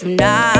tonight.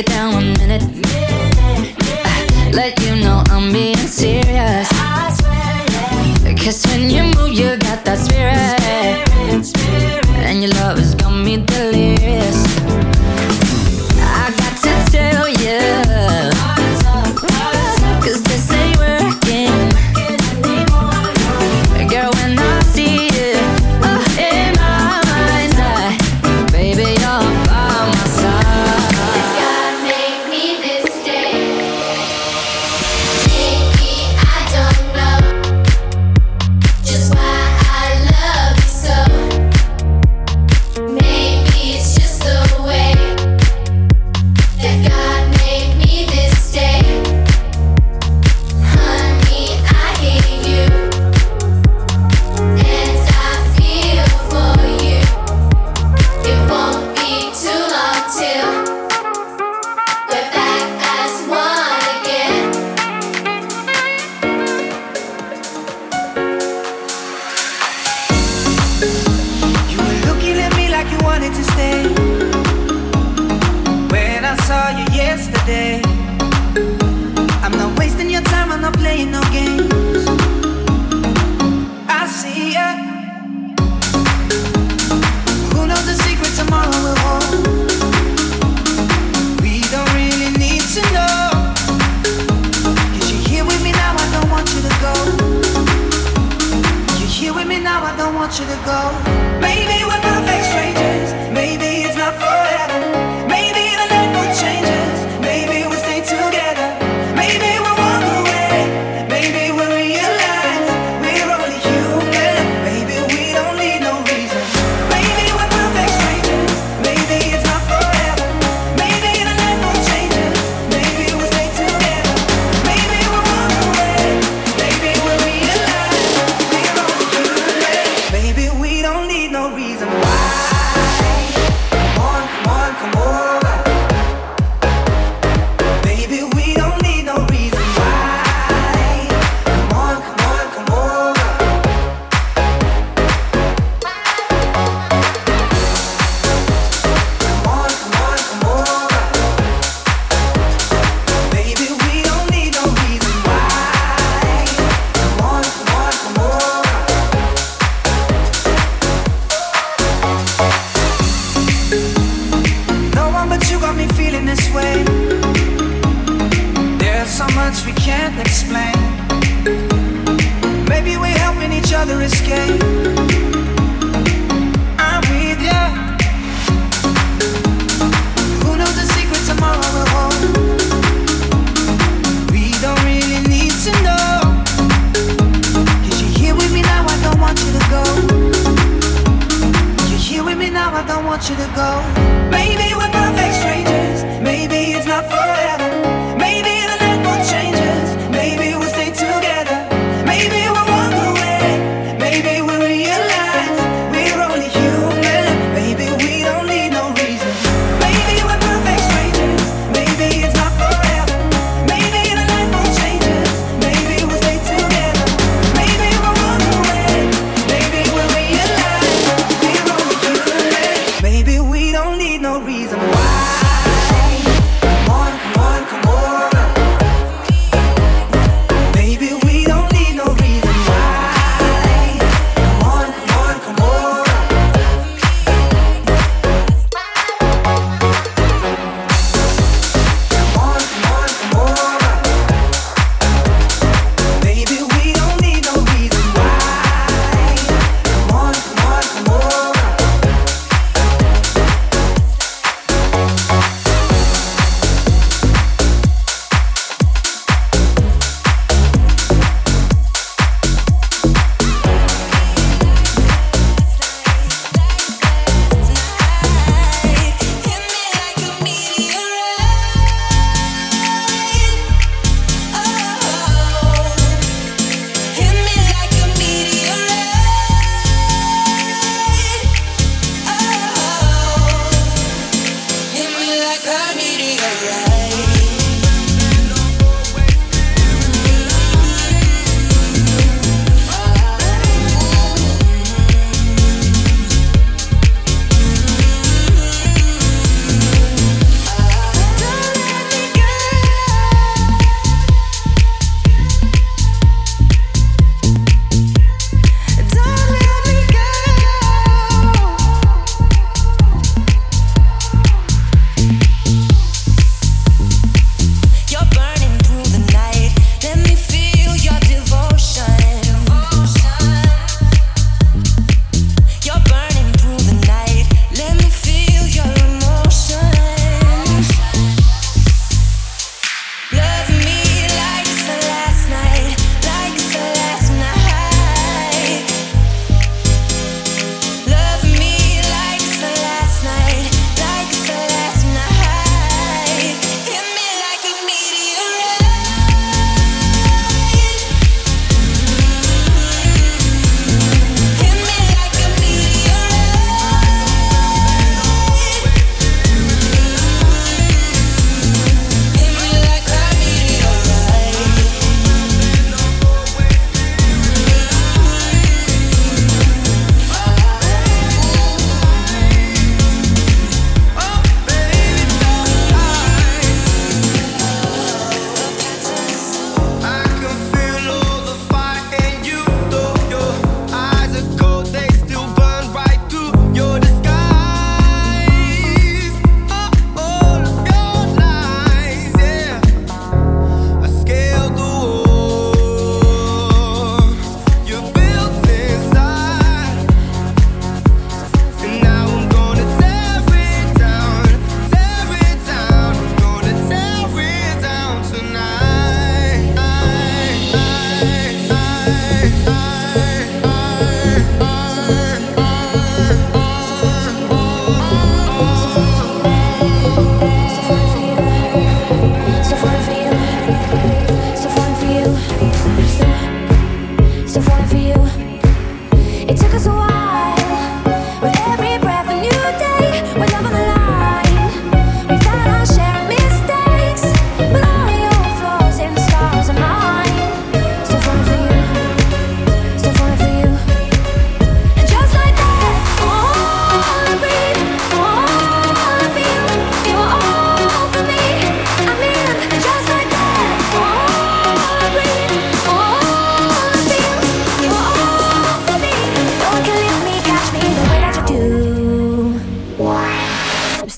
it down a minute. Let you know I'm being serious. I swear, yeah. Cause when you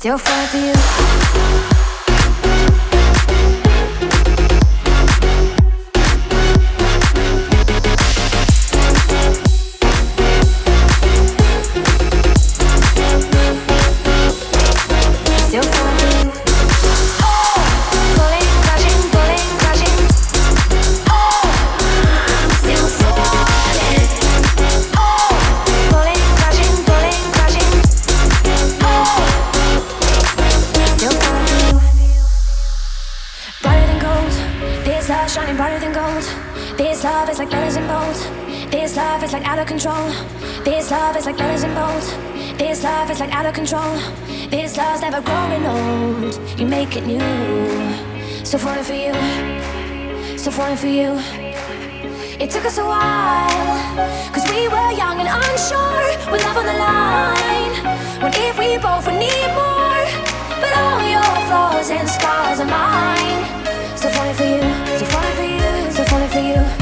still falling for you. Control. This love's never growing old. You make it new. Still falling for you. Still falling for you. It took us a while, cause we were young and unsure, with love on the line. What if we both would need more? But all your flaws and scars are mine. Still falling for you, still falling for you, still falling for you.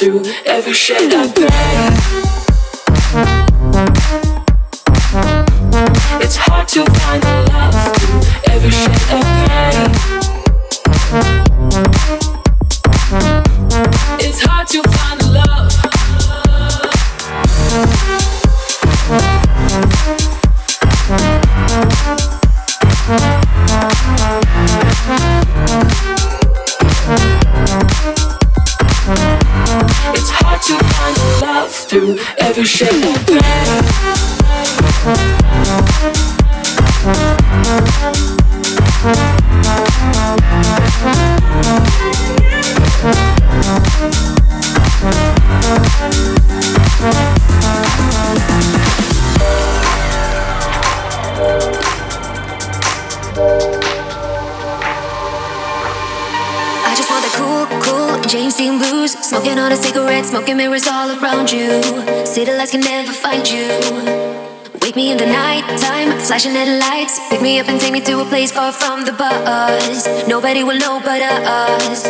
through every shade of gray. It's hard to find Flashing at lights, pick me up and take me to a place far from the buzz. Nobody will know but us.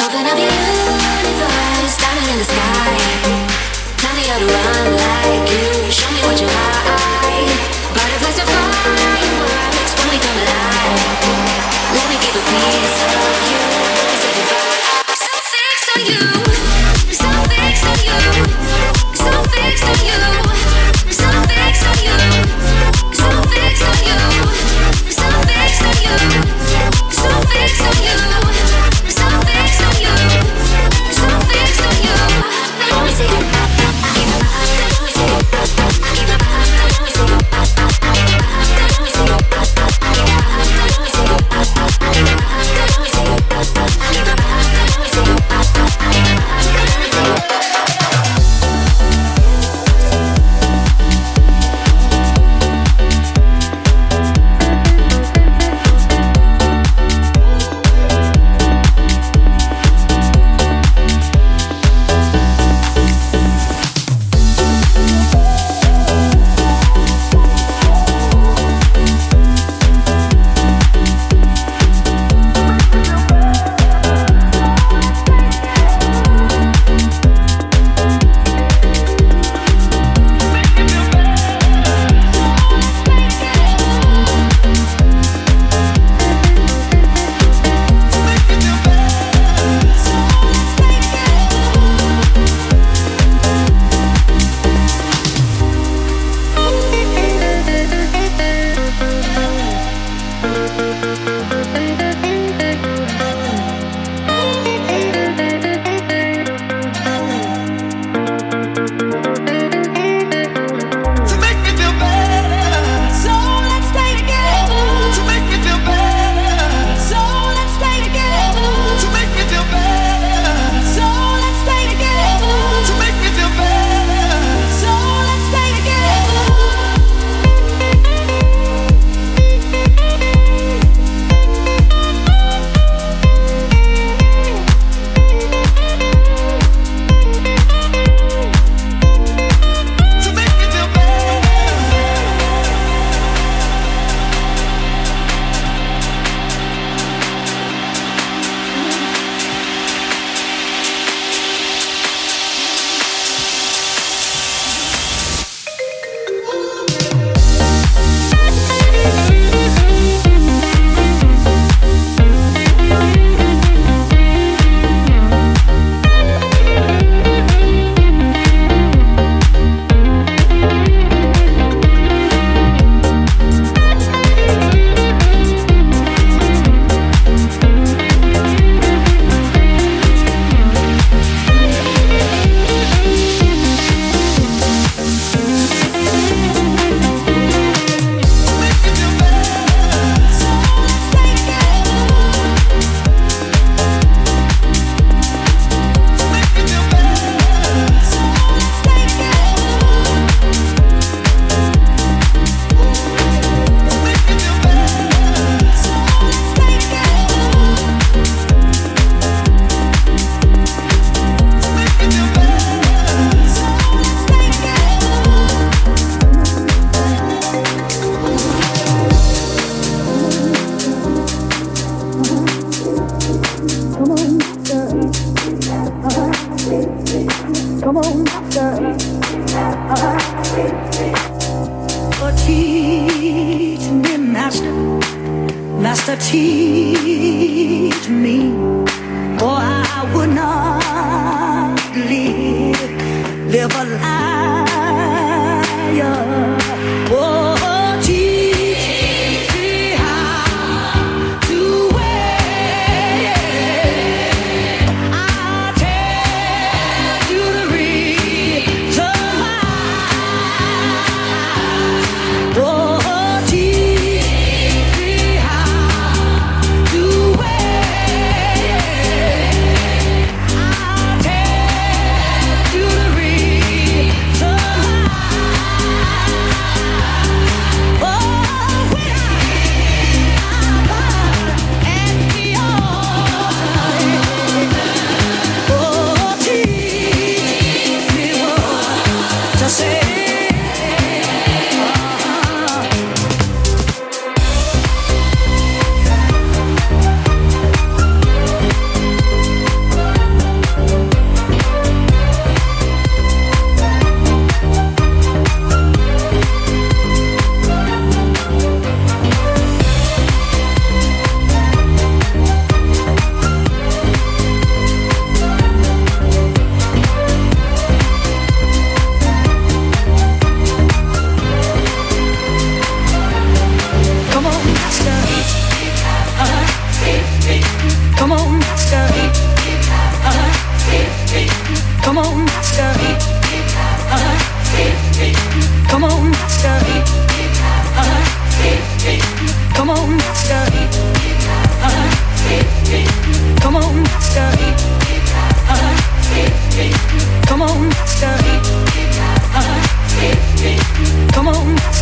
Open up your universe, diamond in the sky. Tell me how to run like you. Show me what you hide. Butterflies are fireworks when we come alive. Let me give a piece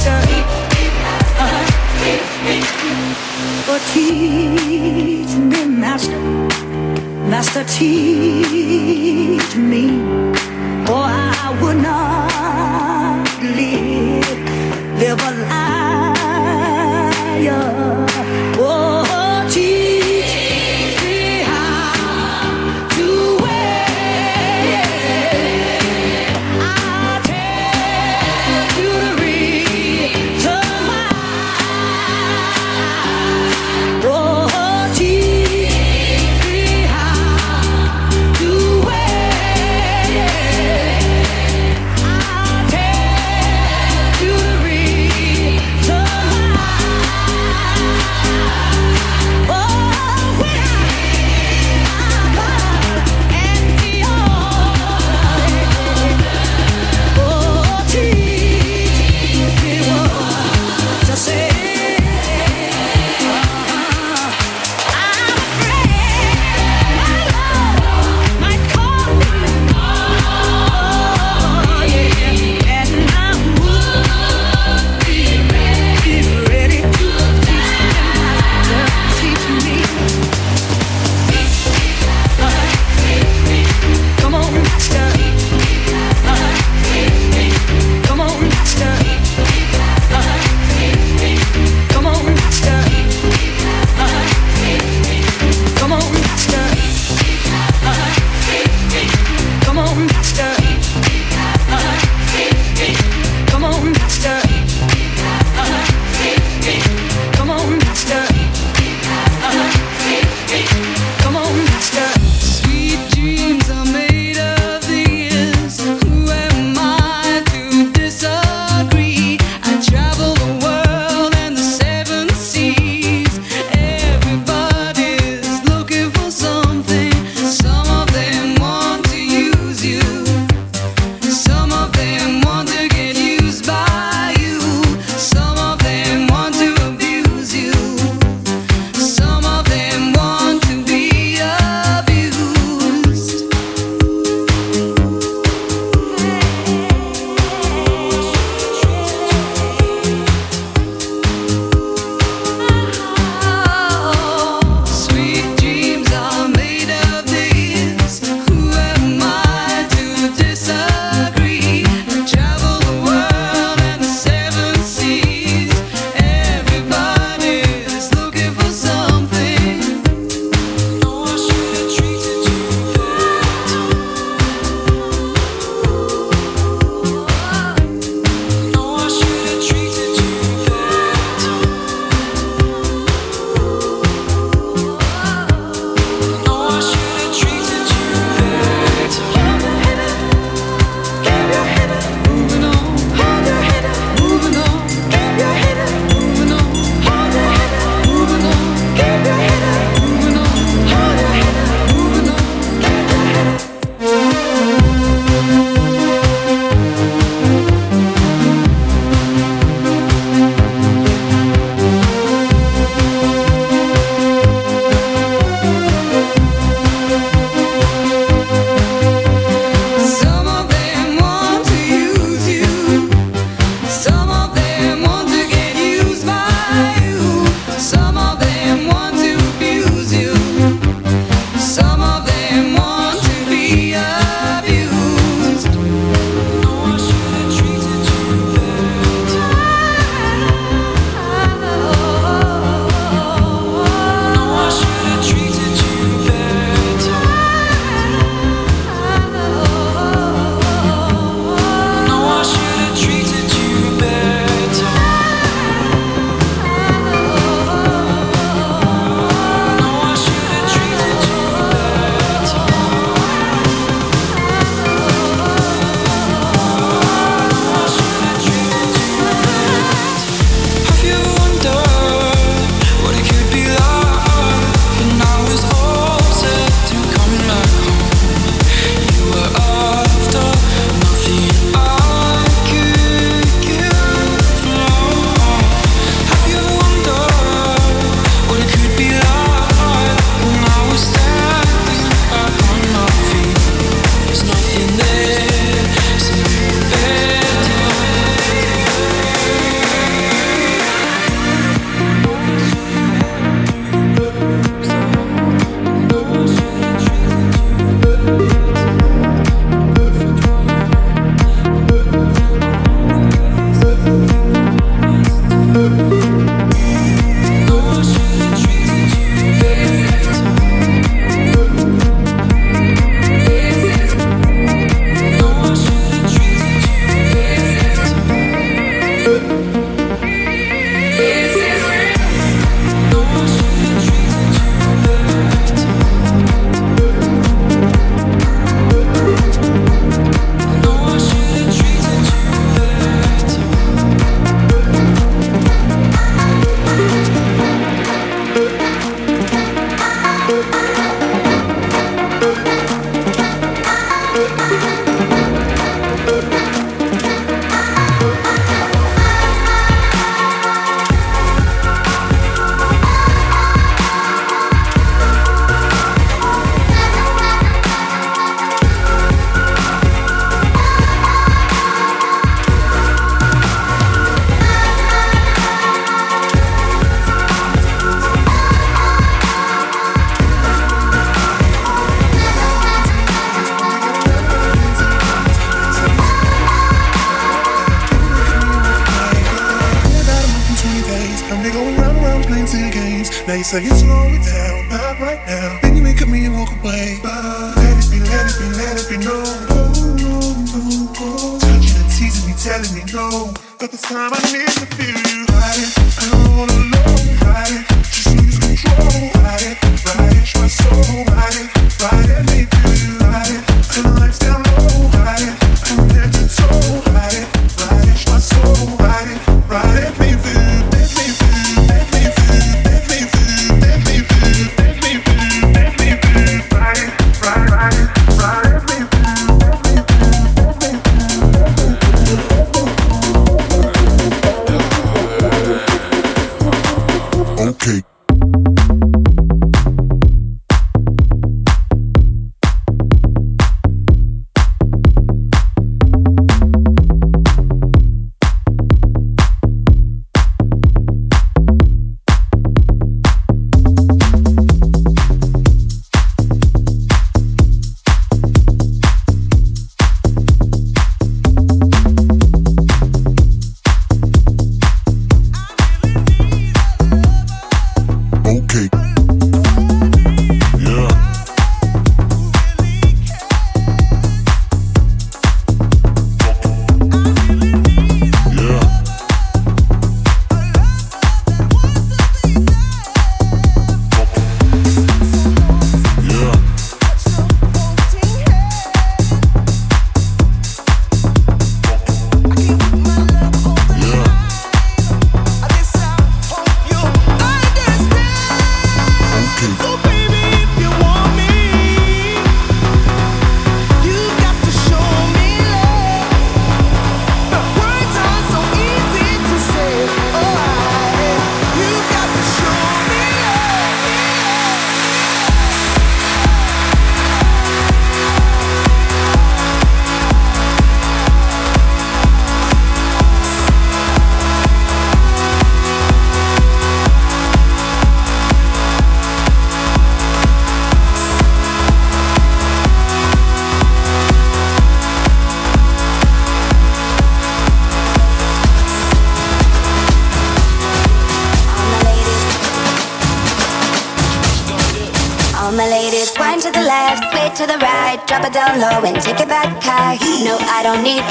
teacher. Teach me, Master. Master, teach me. Or I would not live, live a liar.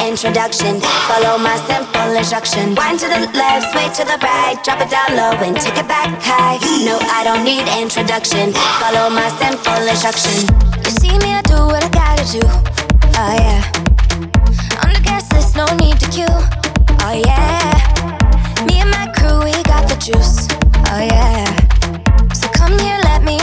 Introduction. Follow my simple instruction. Wind to the left, sway to the right, drop it down low and take it back high. No, I don't need introduction. Follow my simple instruction. You see me, I do what I gotta do. Oh yeah. On the gas list, no need to queue. Oh yeah. Me and my crew, we got the juice. Oh yeah. So come here, let me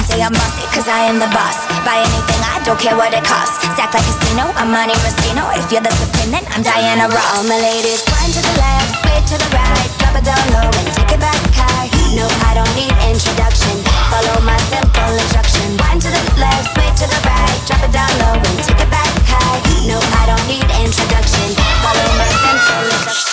some say I'm bossy, cause I am the boss. Buy anything, I don't care what it costs. Stack like casino, I'm Monte Rustino. If you're the supreme, then I'm Diana Ross. All my ladies, one to the left, sway to the right, drop it down low and take it back high. No, I don't need introduction. Follow my simple instruction. One to the left, sway to the right, drop it down low and take it back high. No, I don't need introduction. Follow my simple instruction.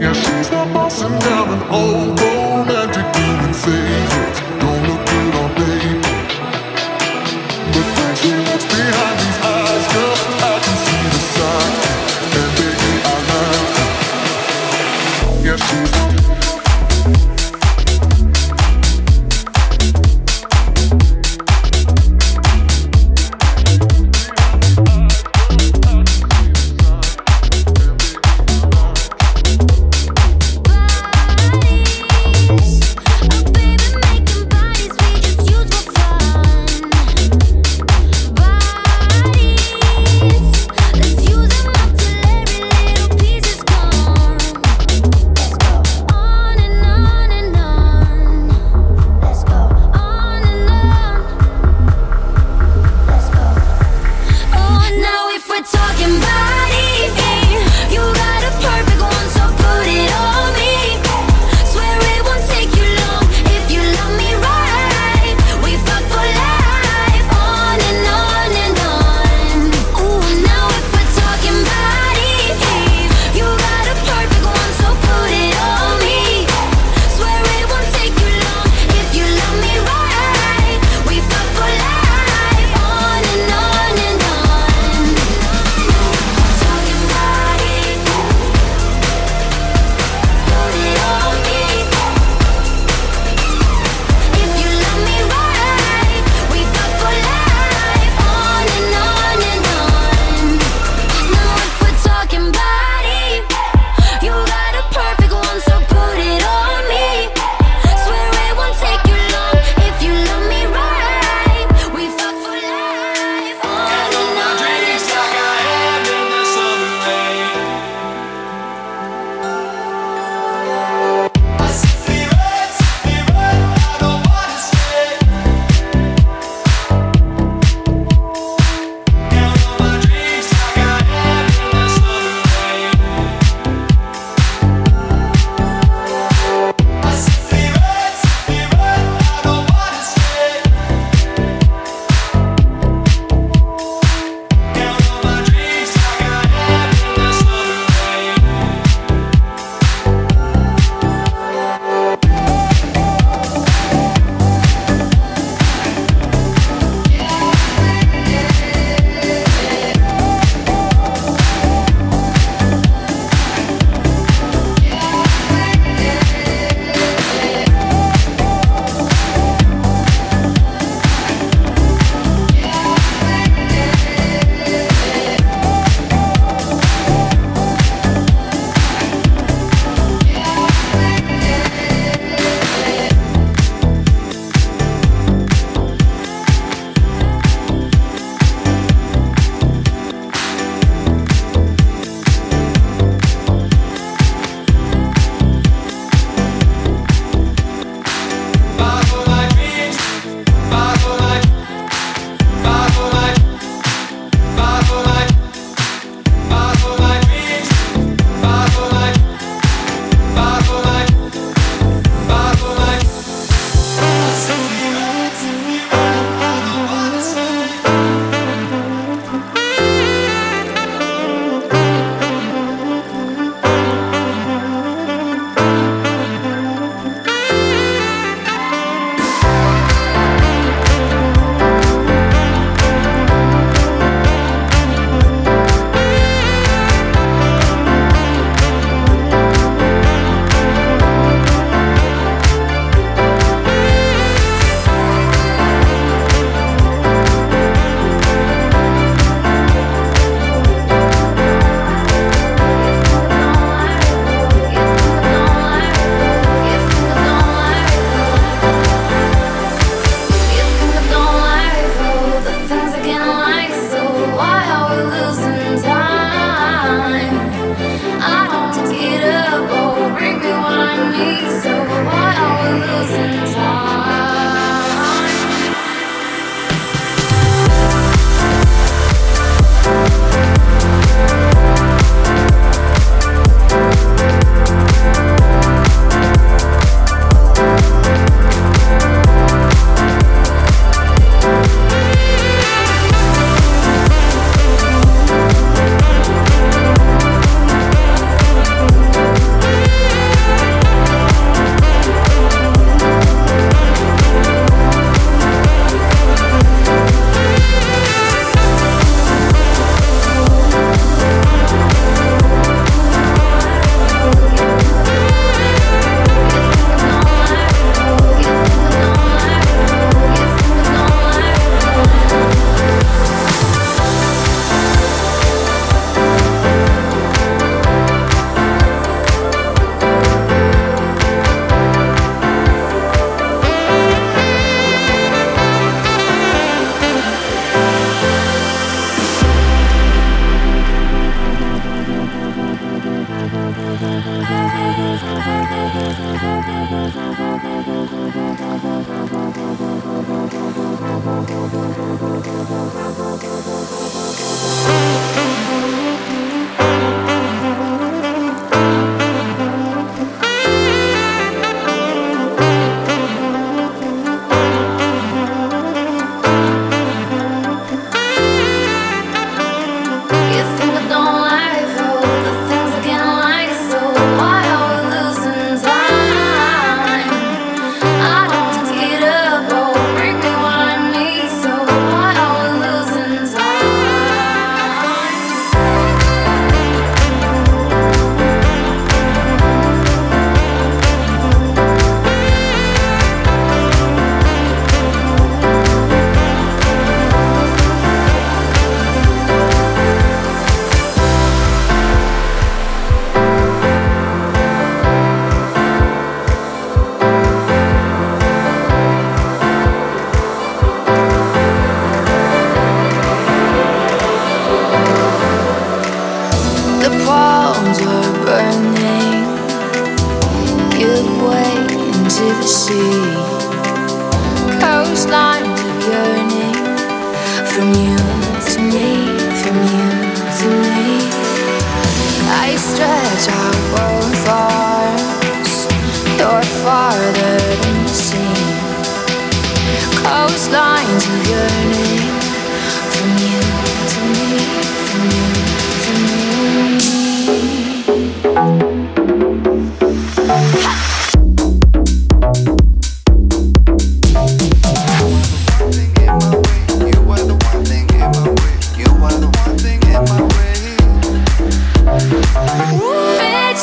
Yeah, she's the boss and I'm an old romantic doing favors. Don't look good on paper. But when she looks behind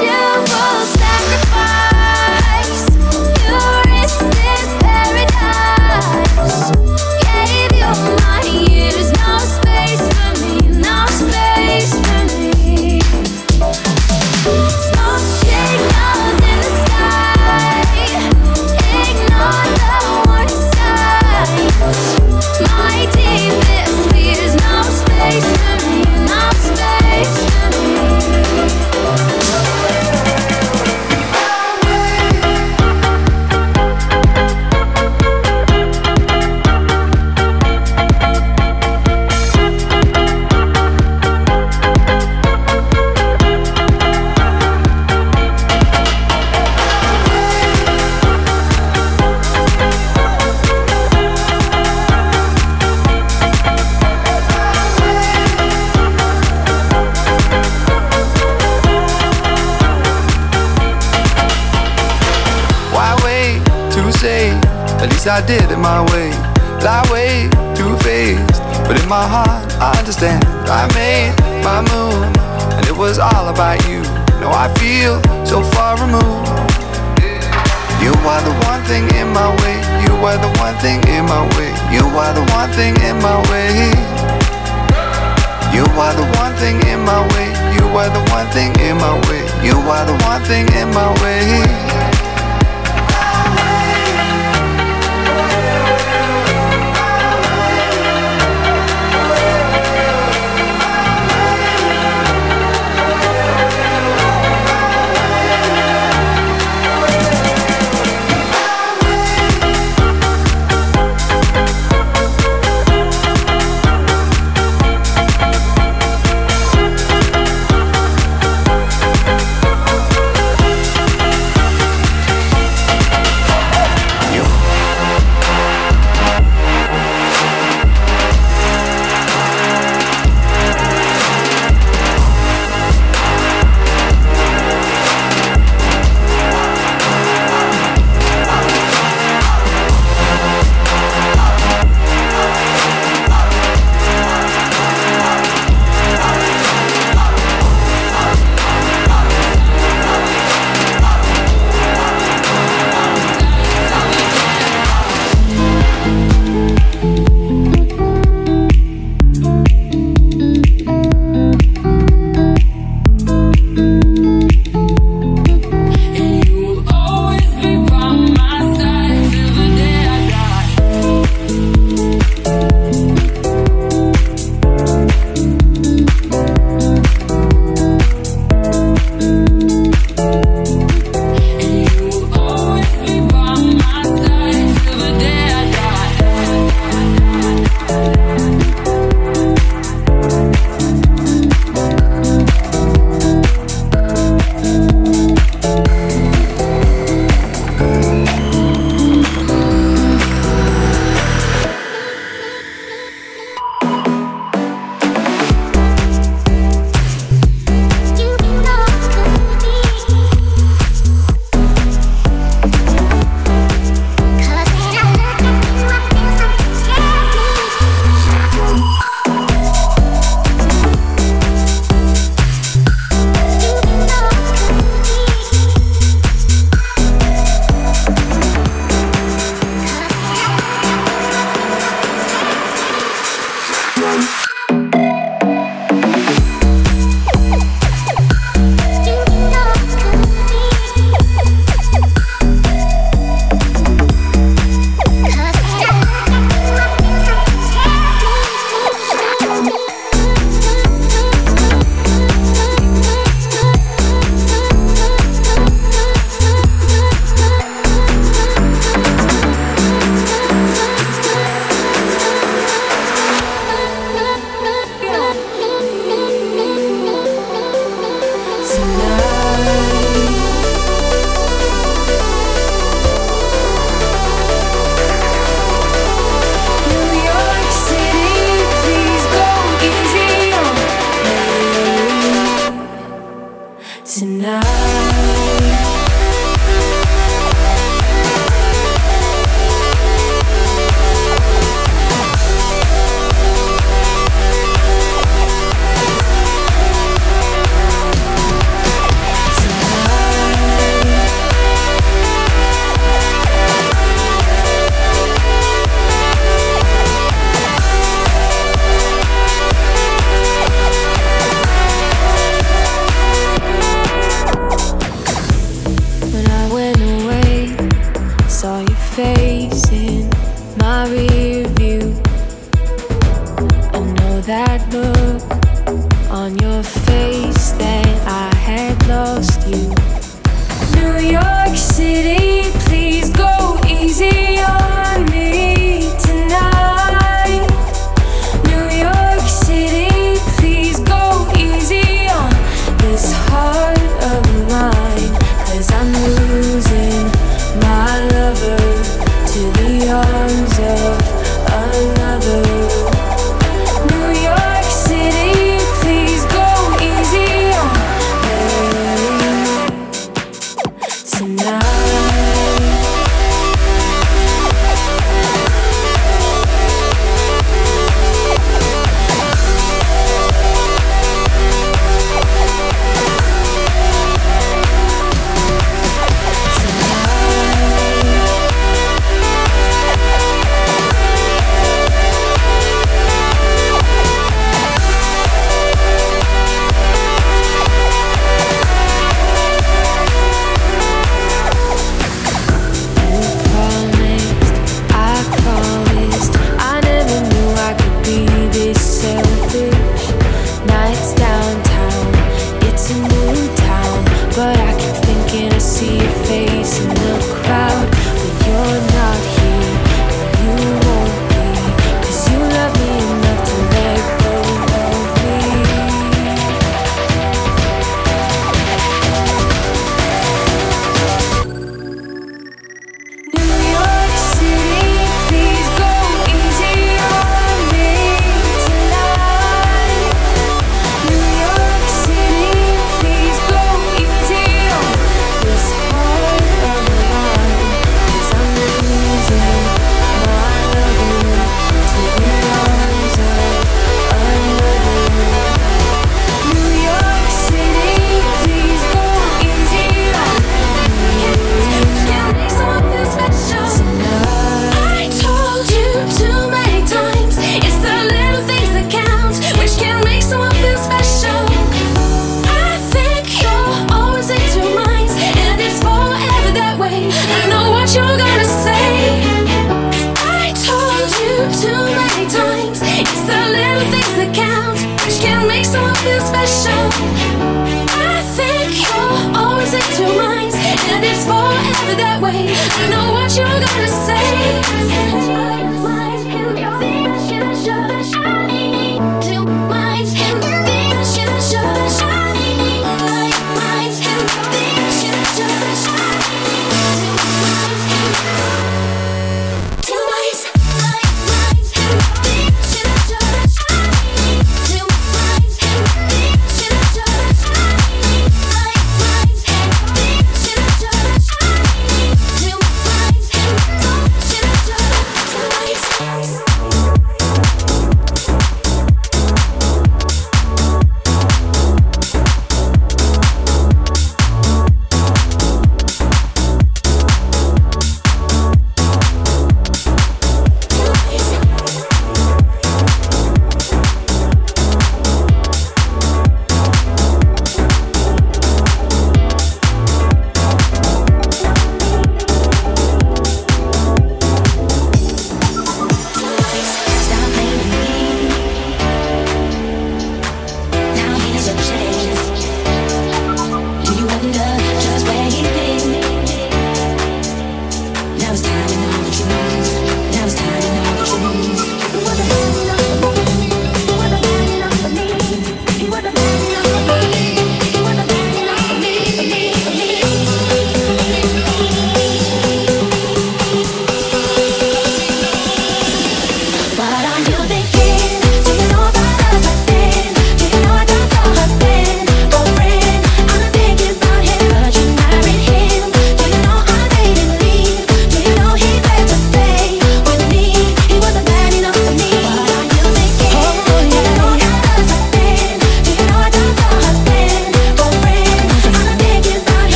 Ritual Least I did it my way. Lie way too faced, but in my heart I understand. I made my move, and it was all about you. Now I feel so far removed. You are the one thing in my way. You are the one thing in my way. You are the one thing in my way. You are the one thing in my way. You are the one thing in my way. You are the one thing in my way.